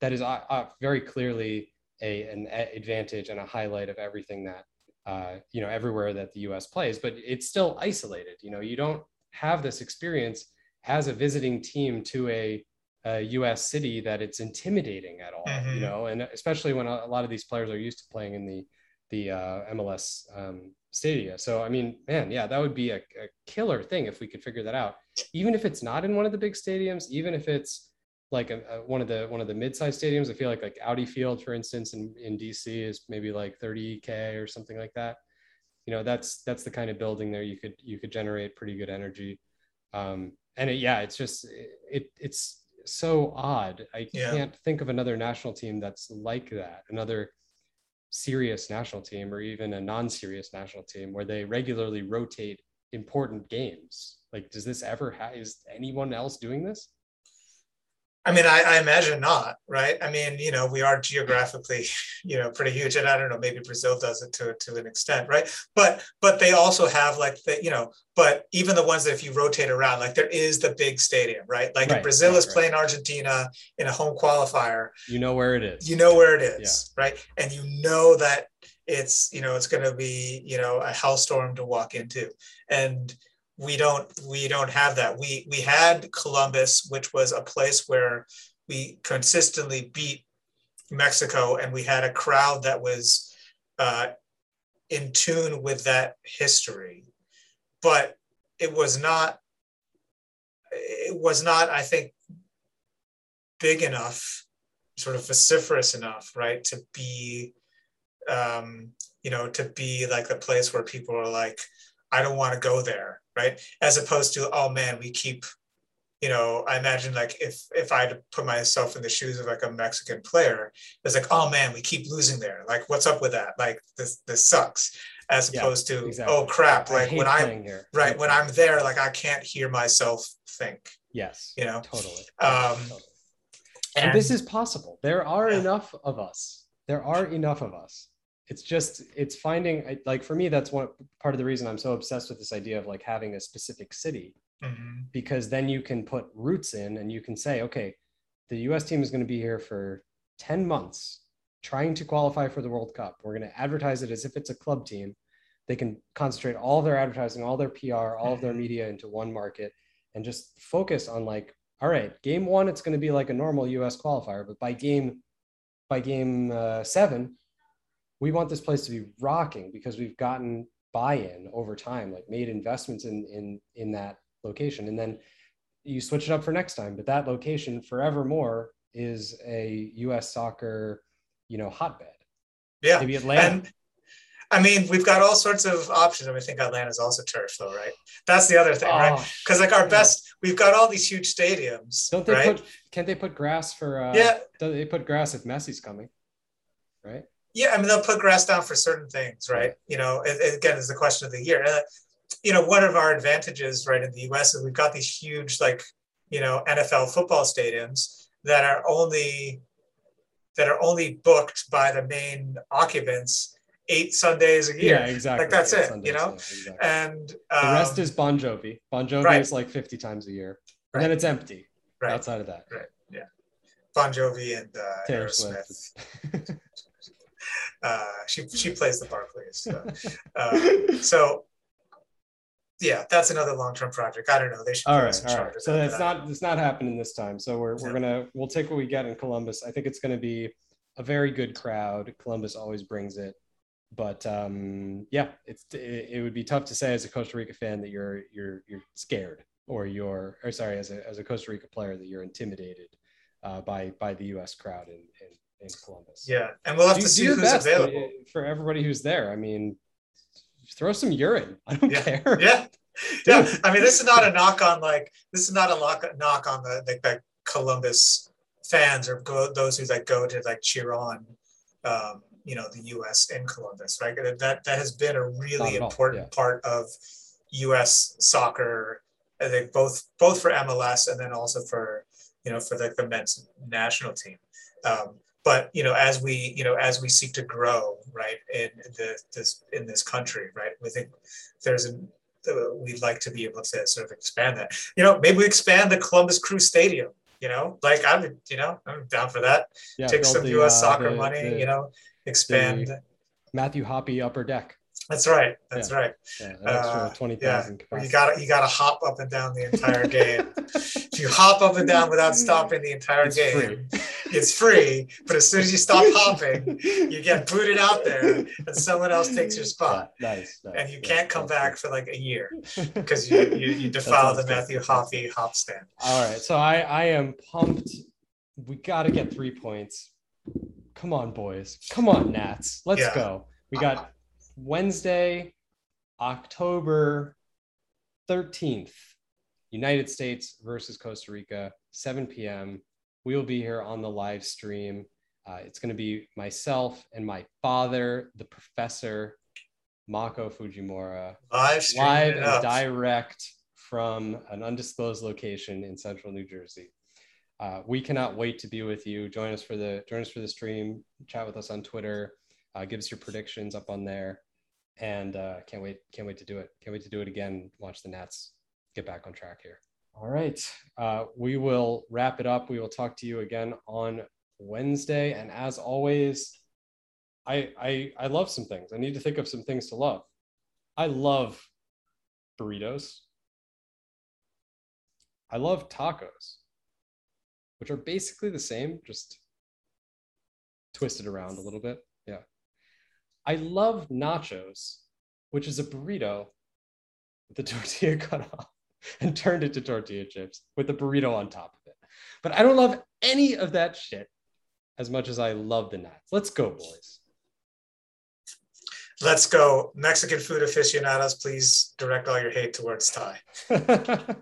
that is uh, uh, very clearly a an advantage and a highlight of everything that uh, you know everywhere that the U.S. plays. But it's still isolated. You know, you don't have this experience as a visiting team to a, a U.S. city that it's intimidating at all. Mhm. You know, and especially when a, a lot of these players are used to playing in the the uh, MLS um, Stadia. So I mean, man, yeah, that would be a, a killer thing if we could figure that out. Even if it's not in one of the big stadiums, even if it's like a, a- one of the one of the mid-sized stadiums, I feel like like Audi Field, for instance, in, in DC is maybe like 30k or something like that. You know, that's that's the kind of building there you could you could generate pretty good energy. Um, and it, yeah, it's just it it's so odd. I Yeah. can't think of another national team that's like that. Another serious national team or even a non-serious national team where they regularly rotate important games. Like does this ever is anyone else doing this I mean, I, I imagine not, right? I mean, you know, we are geographically, you know, pretty huge, and I don't know, maybe Brazil does it to to an extent, right? But but they also have like the, you know, but even the ones that if you rotate around, like there is the big stadium, right? Like Right, if Brazil right, is right. playing Argentina in a home qualifier, you know where it is you know where it is, right? And you know that it's, you know, it's going to be, you know, a hellstorm to walk into, and we don't we don't have that. We we had Columbus, which was a place where we consistently beat Mexico, and we had a crowd that was uh, in tune with that history, but it was not. It was not, I think, big enough, sort of vociferous enough, right, to be, um, you know, to be like the place where people are like, I don't want to go there, right? As opposed to, oh man, we keep, you know, I imagine like if if I had to put myself in the shoes of like a Mexican player, it's like, oh man, we keep losing there. Like, what's up with that? Like this this sucks. As Yeah, opposed to, exactly. oh crap, like when I playing here. right when I'm there, like I can't hear myself think, yes you know. totally Um, Totally. and, this is possible there are Yeah. enough of us there are enough of us it's just it's finding like for me that's one part of the reason i'm so obsessed with this idea of like having a specific city Mhm. because then you can put roots in and you can say, okay, the US team is going to be here for 10 months trying to qualify for the World Cup. We're going to advertise it as if it's a club team. They can concentrate all their advertising, all their PR, all of their Mhm. media into one market and just focus on like, all right, game one, it's going to be like a normal US qualifier, but by game, by game uh, seven, we want this place to be rocking because we've gotten buy-in over time, like made investments in in in that location, and then you switch it up for next time. But that location forevermore is a U.S. soccer, you know, hotbed. Yeah. Maybe Atlanta. And I mean, we've got all sorts of options. I mean, I think Atlanta's also turf, though, right? That's the other thing, right? Oh, Because like our best, we've got all these huge stadiums, don't they right? put? Can't they put grass for? Uh, Yeah. Do they put grass if Messi's coming? Right. Yeah, I mean, they'll put grass down for certain things, right? You know, it, it- again, it's the question of the year. Uh, you know, one of our advantages, right, in the U.S. is we've got these huge, like, you know, NFL football stadiums that are only that are only booked by the main occupants eight Sundays a year, Yeah, exactly. Like, that's Yeah, it, you know? yeah, exactly. and the um, rest is Bon Jovi. Bon Jovi right. is like 50 times a year. And then it's empty Right. outside of that. Right. Yeah. Bon Jovi and uh, Taylor Aerosmith. Swift. Uh, she she plays the Barclays. So, uh, so yeah, that's another long term project. I don't know. They should. All right, us in charge right. So that, it's not it's not happening this time. So we're we're No. gonna we'll take what we get in Columbus. I think it's gonna be a very good crowd. Columbus always brings it, but um, yeah, it's it, it would be tough to say as a Costa Rica fan that you're you're you're scared or you're or sorry as a as a Costa Rica player that you're intimidated uh, by by the U.S. crowd in in, in Columbus. Yeah, and we'll have Do- to see who's available. for everybody who's there. I mean, throw some urine. I don't Yeah. care. Yeah, yeah. I mean, this is not a knock on like this is not a knock knock on the like the Columbus fans or go, those who like go to like cheer on, um, you know, the U.S. in Columbus. Right, that that has been a really important yeah. part of U.S. soccer. I think both both for MLS and then also for you know for like the men's national team. Um, but you know, as we you know as we seek to grow right in the this in this country, right, we think there's an uh, we'd like to be able to sort of expand that. You know, maybe we expand the Columbus Crew Stadium. You know, like I'm, you know, I'm down for that. Yeah, Take some the, U.S. uh, soccer the- money. the- you know, expand. Matthew Hoppe upper deck. That's right. That's right. Yeah, an Uh, twenty Yeah, you gotta you gotta hop up and down the entire game. if you hop up and down without stopping the entire It's game. It's free. But as soon as you stop hopping, you get booted out there, and someone else takes your spot, nice, nice, and you yeah, can't come back for like a year because you you, you defile the. Matthew Hoppe hop stand. All right, so I I am pumped. We got to get three points. Come on, boys. Come on, Nats. Let's Yeah. go. We got Wednesday, October 13th, United States versus Costa Rica, 7 p.m. We will be here on the live stream. Uh, it's going to be myself and my father, the professor, Mako Fujimura, Live live and direct from an undisclosed location in central New Jersey. Uh, we cannot wait to be with you. Join us for the join us for the stream. Chat with us on Twitter. Uh, give us your predictions up on there, and uh, can't wait can't wait to do it. Can't wait to do it again. Watch the Nats get back on track here. All right, uh, we will wrap it up. We will talk to you again on Wednesday, and as always, I I I love some things. I need to think of some things to love. I love burritos. I love tacos, which are basically the same, just twisted around a little bit. Yeah. I love nachos, which is a burrito with the tortilla cut off and turned into tortilla chips with the burrito on top of it. But I don't love any of that shit as much as I love the nuts. Let's go, boys. Let's go. Mexican food aficionados, please direct all your hate towards Thai.